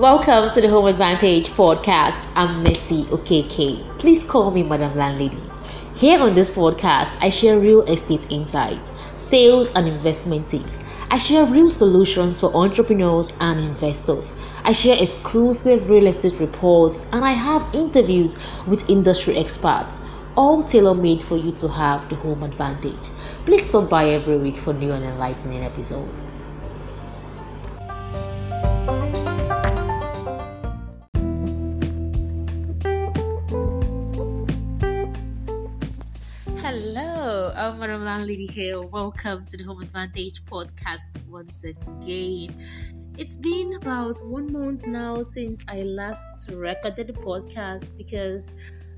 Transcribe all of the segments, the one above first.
Welcome to the Home Advantage podcast. I'm Messi Okeke. Please call me Madam Landlady. Here on this podcast, I share real estate insights, sales and investment tips. I share real solutions for entrepreneurs and investors. I share exclusive real estate reports and I have interviews with industry experts, all tailor made for you to have the home advantage. Please stop by every week for new and enlightening episodes. I'm Madam Landlady here. Welcome to the Home Advantage podcast once again. It's been about one month now since I last recorded the podcast because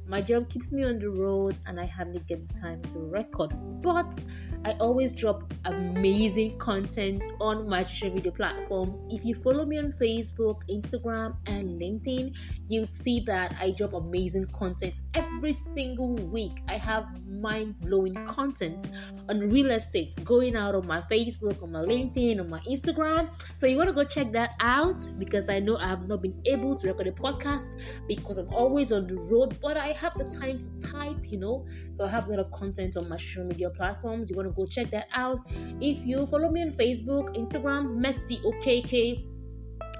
my job keeps me on the road and I hardly get the time to record. But I always drop amazing content on my social media platforms. If you follow me on Facebook, Instagram, and LinkedIn, you'd see that I drop amazing content every single week. I have mind blowing content on real estate going out on my Facebook, on my LinkedIn, on my Instagram. So you want to go check that out because I know I have not been able to record a podcast because I'm always on the road, but I have the time to type, you know. So I have a lot of content on my social media platforms. You want to go check that out. If you follow me on Facebook, Instagram, Messi Okeke,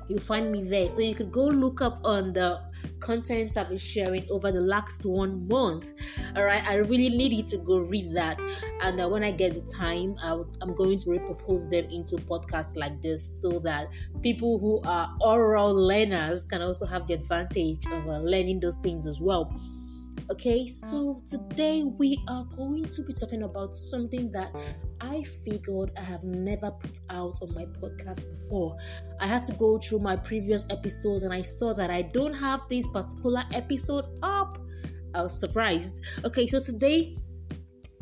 you'll find me there. So you could go look up on the contents I've been sharing over the last one month. All right, I really need you to go read that. And uh, when I get the time, i am going to repurpose them into podcasts like this so that people who are oral learners can also have the advantage of uh, learning those things as well. Okay, so mm. today we are going to be talking about something that I figured I have never put out on my podcast before. I had to go through my previous episodes and I saw that I don't have this particular episode up. I was surprised. Okay, so today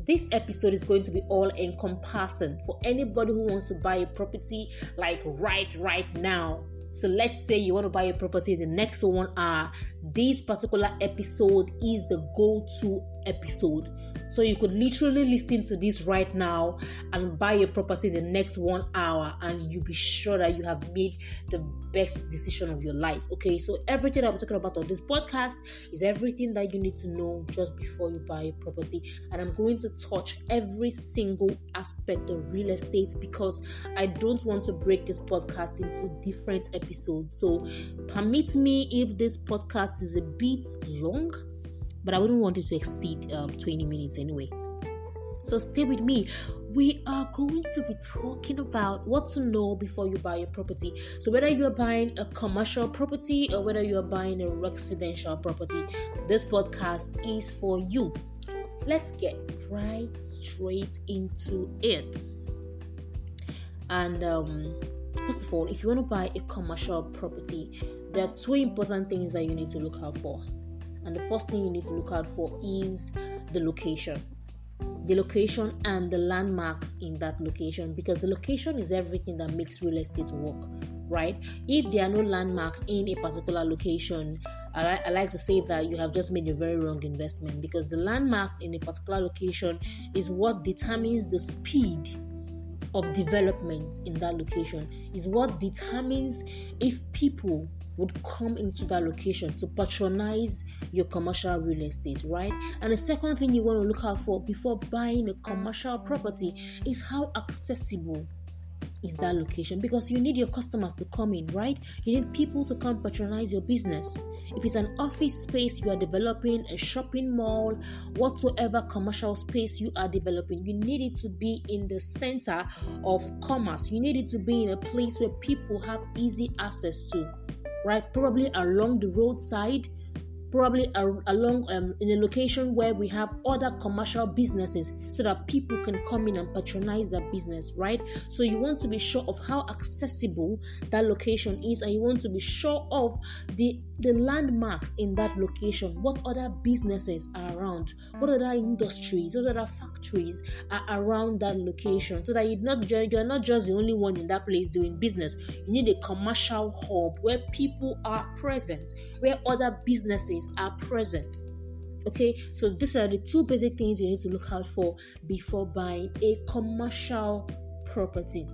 this episode is going to be all encompassing for anybody who wants to buy a property like right right now so let's say you want to buy a property in the next one hour. This particular episode is the go-to episode so you could literally listen to this right now and buy a property in the next one hour, and you'll be sure that you have made the best decision of your life. Okay, so everything I'm talking about on this podcast is everything that you need to know just before you buy a property, and I'm going to touch every single aspect of real estate because I don't want to break this podcast into different episodes. So permit me if this podcast is a bit long but I wouldn't want it to exceed um, 20 minutes anyway. So stay with me. We are going to be talking about what to know before you buy a property. So whether you are buying a commercial property or whether you are buying a residential property, this podcast is for you. Let's get right straight into it. And um, first of all, if you want to buy a commercial property, there are two important things that you need to look out for and the first thing you need to look out for is the location. The location and the landmarks in that location because the location is everything that makes real estate work right? If there are no landmarks in a particular location I, I like to say that you have just made a very wrong investment because the landmarks in a particular location is what determines the speed of development in that location is what determines if people would come into that location to patronize your commercial real estate, right? And the second thing you want to look out for before buying a commercial property is how accessible is that location because you need your customers to come in, right? You need people to come patronize your business. If it's an office space you are developing, a shopping mall, whatsoever commercial space you are developing, you need it to be in the center of commerce. You need it to be in a place where people have easy access to right? Probably along the roadside, probably along um, in a location where we have other commercial businesses so that people can come in and patronize that business right? So you want to be sure of how accessible that location is and you want to be sure of the the landmarks in that location what other businesses are around what other industries what other factories are around that location so that you're not you're not just the only one in that place doing business. You need a commercial hub where people are present where other businesses are present. Okay so these are the two basic things you need to look out for before buying a commercial property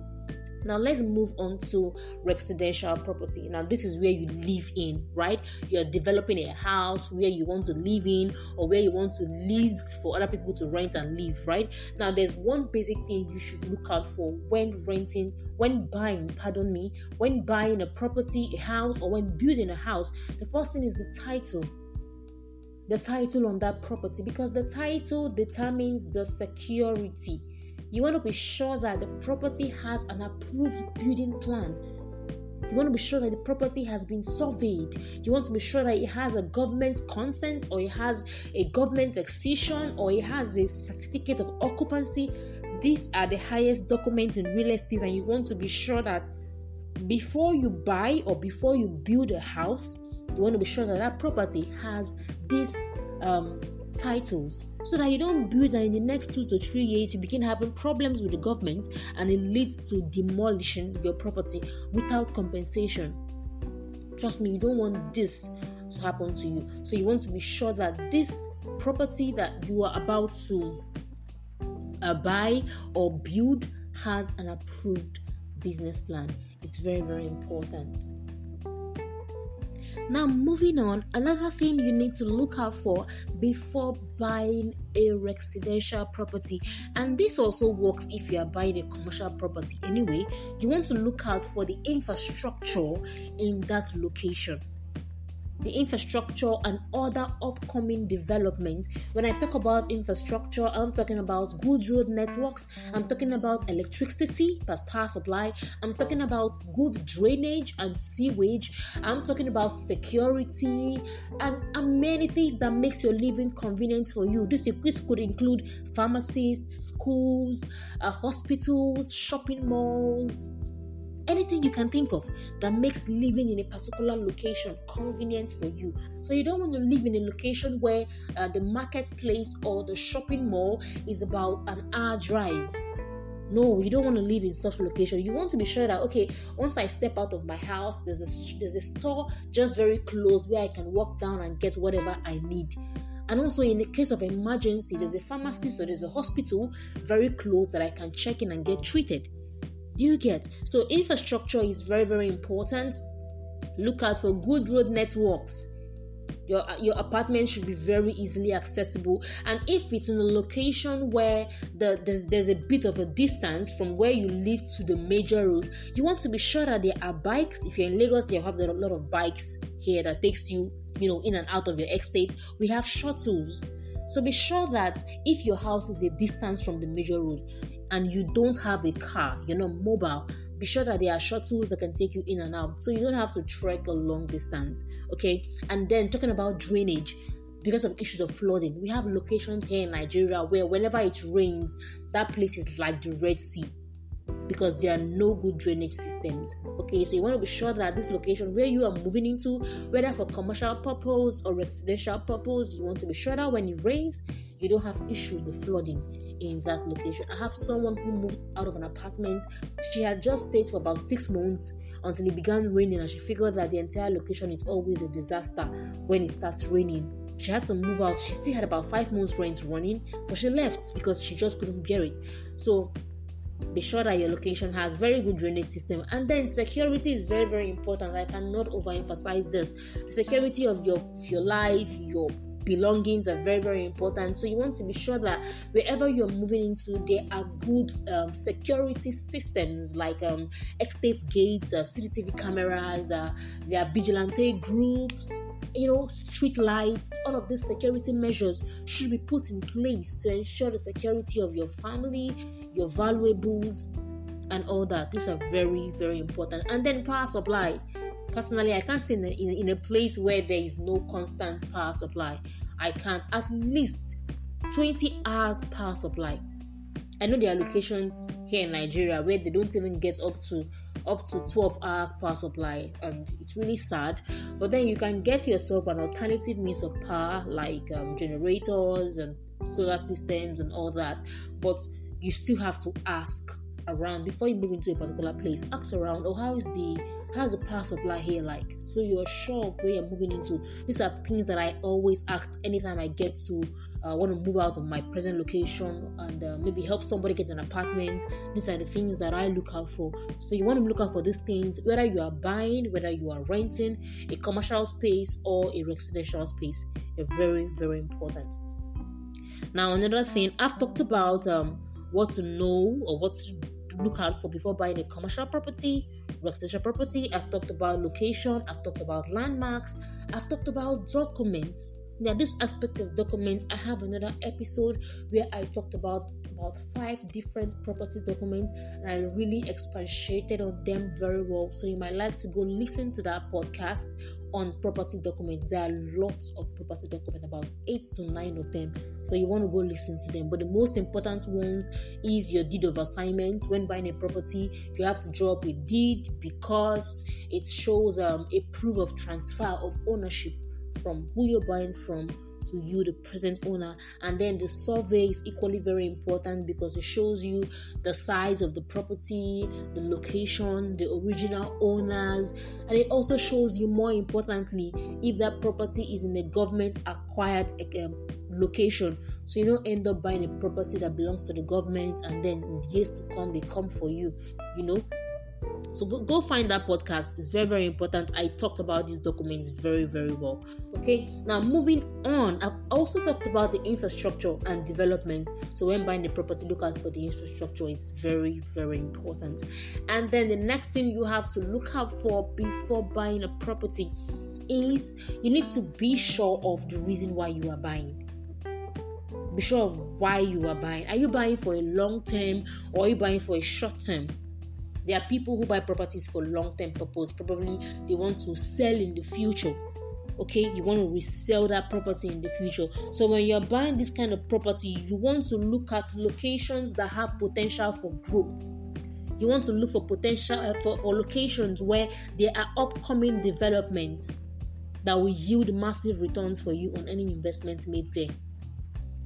Now let's move on to residential property. Now this is where you live in, right? You're developing a house where you want to live in or where you want to lease for other people to rent and live, right? Now there's one basic thing you should look out for when renting, when buying, pardon me, when buying a property, a house, or when building a house. The first thing is the title the title on that property because the title determines the security you want to be sure that the property has an approved building plan. You want to be sure that the property has been surveyed. You want to be sure that it has a government consent or it has a government excision or it has a certificate of occupancy. These are the highest documents in real estate, and you want to be sure that before you buy or before you build a house, you want to be sure that that property has this um, titles so that you don't build and in the next two to three years you begin having problems with the government and it leads to demolition of your property without compensation. Trust me, you don't want this to happen to you. So you want to be sure that this property that you are about to uh, buy or build has an approved business plan. It's very, very important. Now, moving on, another thing you need to look out for before buying a residential property, and this also works if you are buying a commercial property anyway, you want to look out for the infrastructure in that location the infrastructure and other upcoming developments. When I talk about infrastructure, I'm talking about good road networks, I'm talking about electricity, power supply, I'm talking about good drainage and sewage, I'm talking about security and amenities that makes your living convenient for you. This, this could include pharmacies, schools, uh, hospitals, shopping malls anything you can think of that makes living in a particular location convenient for you. So you don't want to live in a location where uh, the marketplace or the shopping mall is about an hour drive. No, you don't want to live in such a location. You want to be sure that okay, once I step out of my house, there's a there's a store just very close where I can walk down and get whatever I need. And also, in the case of emergency, there's a pharmacy, so there's a hospital very close that I can check in and get treated. Do you get? So infrastructure is very very important. Look out for good road networks. Your, your apartment should be very easily accessible and if it's in a location where the, there's, there's a bit of a distance from where you live to the major road you want to be sure that there are bikes if you're in lagos you have a lot of bikes here that takes you you know in and out of your estate we have shuttles so be sure that if your house is a distance from the major road and you don't have a car, you're not mobile, be sure that there are shuttles that can take you in and out so you don't have to trek a long distance. Okay, and then talking about drainage because of issues of flooding, we have locations here in Nigeria where whenever it rains, that place is like the Red Sea because there are no good drainage systems. Okay, so you want to be sure that this location where you are moving into, whether for commercial purpose or residential purpose, you want to be sure that when it rains, you don't have issues with flooding in that location. I have someone who moved out of an apartment. She had just stayed for about six months until it began raining, and she figured that the entire location is always a disaster when it starts raining. She had to move out. She still had about five months rent running, but she left because she just couldn't bear it. So be sure that your location has very good drainage system. And then security is very very important. I cannot overemphasize this. The security of your your life your belongings are very very important. So you want to be sure that wherever you're moving into there are good um, security systems like um, estate gates uh, cctv cameras uh, there are vigilante groups you know street lights. All of these security measures should be put in place to ensure the security of your family your valuables and all that. These are very very important. And then power supply. Personally i can't stay in a, in, in a place where there is no constant power supply. I can at least 20 hours power supply. I know there are locations here in nigeria where they don't even get up to up to 12 hours power supply and it's really sad. But then you can get yourself an alternative means of power like um, generators and solar systems and all that. But you still have to ask around before you move into a particular place. Ask around, oh, how is the how's the power supply here like? So you're sure of where you're moving into. These are things that I always ask anytime I get to uh, want to move out of my present location and uh, maybe help somebody get an apartment. These are the things that I look out for. So you want to look out for these things, whether you are buying, whether you are renting a commercial space or a residential space. They're very, very important. Now, another thing I've talked about um, what to know or what to look out for before buying a commercial property, residential property. I've talked about location, I've talked about landmarks, I've talked about documents. Now, this aspect of documents, I have another episode where I talked about about five different property documents and I really expatiated on them very well. So you might like to go listen to that podcast on property documents. There are lots of property documents, about eight to nine of them. So you want to go listen to them. But the most important ones is your deed of assignment. When buying a property, you have to draw up a deed because it shows um, a proof of transfer of ownership from who you're buying from to you, the present owner. And then the survey is equally very important because it shows you the size of the property, the location, the original owners, and it also shows you, more importantly, if that property is in a government acquired um, location. So you don't end up buying a property that belongs to the government and then in the years to come they come for you you know so go, go find that podcast. It's very, very important. I talked about these documents very, very well. Okay, now moving on, I've also talked about the infrastructure and development. So when buying the property, look out for the infrastructure. It's very, very important. And then the next thing you have to look out for before buying a property is you need to be sure of the reason why you are buying be sure of why you are buying. Are you buying for a long term or are you buying for a short term? There are people who buy properties for long term purpose. Probably they want to sell in the future. Okay, you want to resell that property in the future. So when you're buying this kind of property, you want to look at locations that have potential for growth. You want to look for potential uh, for, for locations where there are upcoming developments that will yield massive returns for you on any investment made there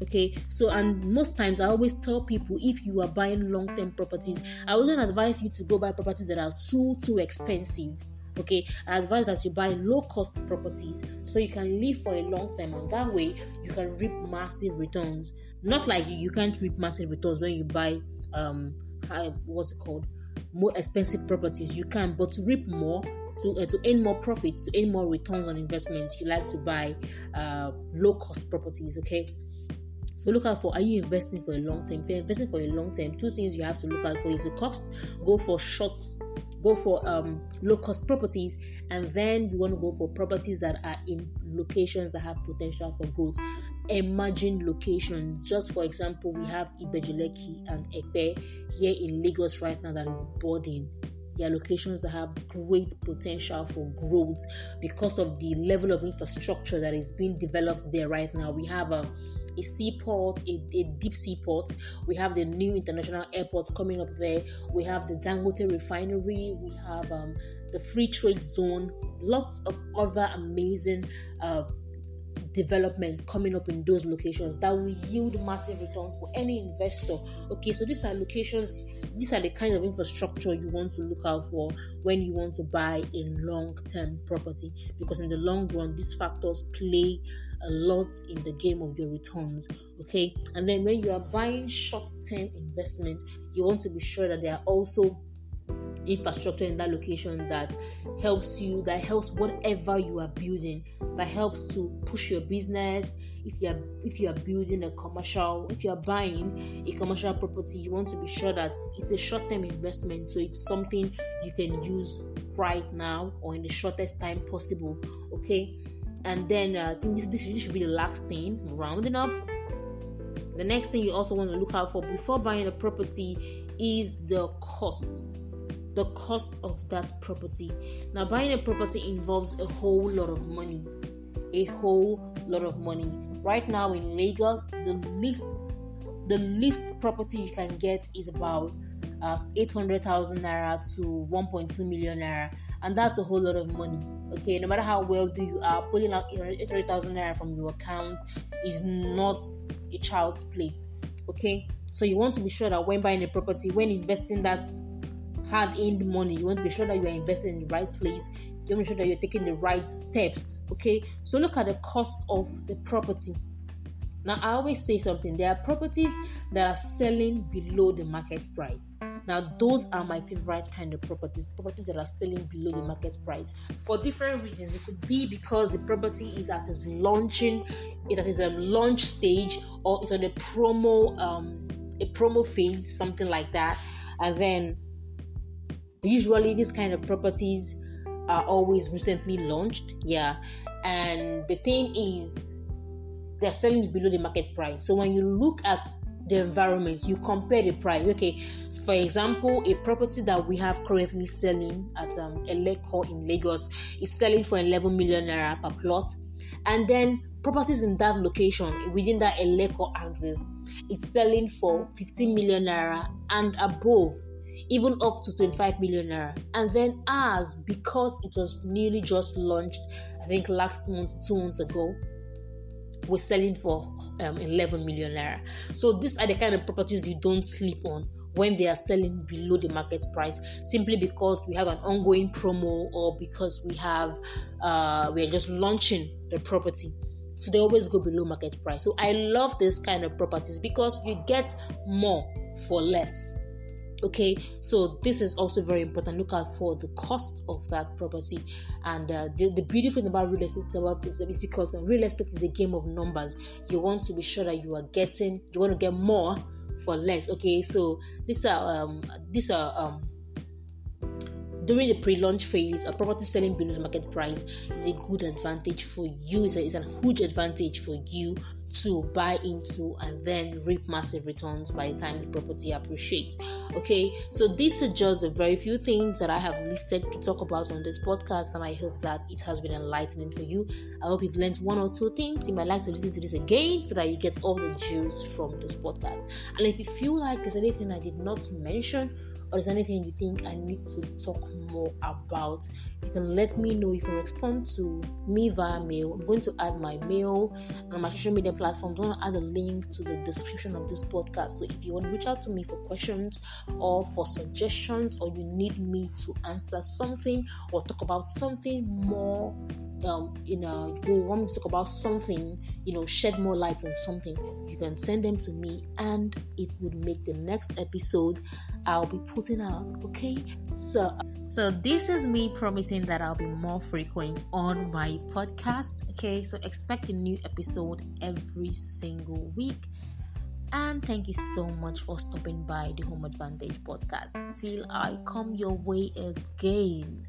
okay? So and most times i always tell people if you are buying long-term properties i wouldn't advise you to go buy properties that are too too expensive okay? I advise that you buy low cost properties so you can live for a long time and that way you can reap massive returns. Not like you, can't reap massive returns when you buy um what's it called? More expensive properties you can but to reap more to, uh, to earn more profits to earn more returns on investments you like to buy uh, low cost properties okay so look out for are you investing for a long term? If you're investing for a long term, two things you have to look out for is the cost. Go for short, go for um, low cost properties, and then you want to go for properties that are in locations that have potential for growth. Emerging locations. Just for example, we have Ibeju-Lekki and Epe here in Lagos right now that is budding they are locations that have great potential for growth because of the level of infrastructure that is being developed there right now. We have a a seaport, a, a deep seaport. We have the new international airport coming up there. We have the Dangote refinery. We have um, the free trade zone. Lots of other amazing uh, coming up in those locations that will yield massive returns for any investor. Okay, so these are locations, these are the kind of infrastructure you want to look out for when you want to buy a long term property because in the long run, these factors play a lot in the game of your returns. Okay, and then when you are buying short term investment, you want to be sure that there are also infrastructure in that location that helps you that helps whatever you are building that helps to push your business if you are if you are building a commercial if you are buying a commercial property you want to be sure that it's a short-term investment so it's something you can use right now or in the shortest time possible okay and then uh, I think this, this should be the last thing rounding up the next thing you also want to look out for before buying a property is the cost the cost of that property. Now, buying a property involves a whole lot of money. A whole lot of money. Right now in Lagos, the least the least property you can get is about uh, 800,000 naira to 1.2 million naira, and that's a whole lot of money. Okay, no matter how wealthy you are, pulling out 800,000 naira from your account is not a child's play. Okay, So you want to be sure that when buying a property, when investing that hard-earned money, you want to be sure that you are investing in the right place. You want to be sure that you're taking the right steps. Okay. So look at the cost of the property. Now, I always say something there are properties that are selling below the market price. Now, those are my favorite kind of properties properties that are selling below the market price for different reasons. It could be because the property is at its launching, it at its um, launch stage, or it's on a promo, um, a promo phase, something like that. And then, usually, these kind of properties are always recently launched. Yeah, and the thing is, they're selling below the market price. So when you look at the environment, you compare the price. Okay, for example, a property that we have currently selling at um, Eleko in Lagos is selling for 11 million naira per plot, and then properties in that location within that Eleko axis, it's selling for 15 million naira and above even up to 25 million naira. And then ours, because it was nearly just launched, I think last month, two months ago, was selling for um, 11 million naira. So these are the kind of properties you don't sleep on when they are selling below the market price simply because we have an ongoing promo or because we have uh, we are just launching the property. So they always go below market price. So i love this kind of properties because you get more for less okay so this is also very important. Look out for the cost of that property. And uh, the, the beautiful thing about real estate is about this is because real estate is a game of numbers. You want to be sure that you are getting you want to get more for less. Okay so these are um these are um during the pre-launch phase, a property selling below the market price is a good advantage for you. It's a, it's a huge advantage for you to buy into and then reap massive returns by the time the property appreciates. Okay, so these are just a very few things that I have listed to talk about on this podcast, and I hope that it has been enlightening for you. I hope you've learned one or two things. You might like to listen to this again so that you get all the juice from this podcast. And if you feel like there's anything I did not mention, or there's anything you think I need to talk more about, you can let me know. You can respond to me via mail. I'm going to add my mail on my social media platforms. I'm going to add a link to the description of this podcast. So if you want to reach out to me for questions or for suggestions, or you need me to answer something or talk about something more um, you know, you want me to talk about something, you know, shed more light on something, you can send them to me and it would make the next episode I'll be putting out. Okay, so so this is me promising that I'll be more frequent on my podcast. Okay, so expect a new episode every single week. And thank you so much for stopping by the Home Advantage podcast. Till I come your way again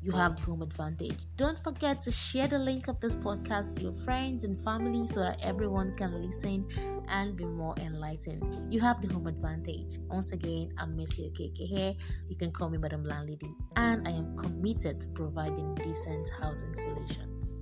you have the home advantage. Don't forget to share the link of this podcast to your friends and family so that everyone can listen and be more enlightened. You have the home advantage. Once again, I'm Messi Okeke here. You can call me Madam Landlady, and I am committed to providing decent housing solutions.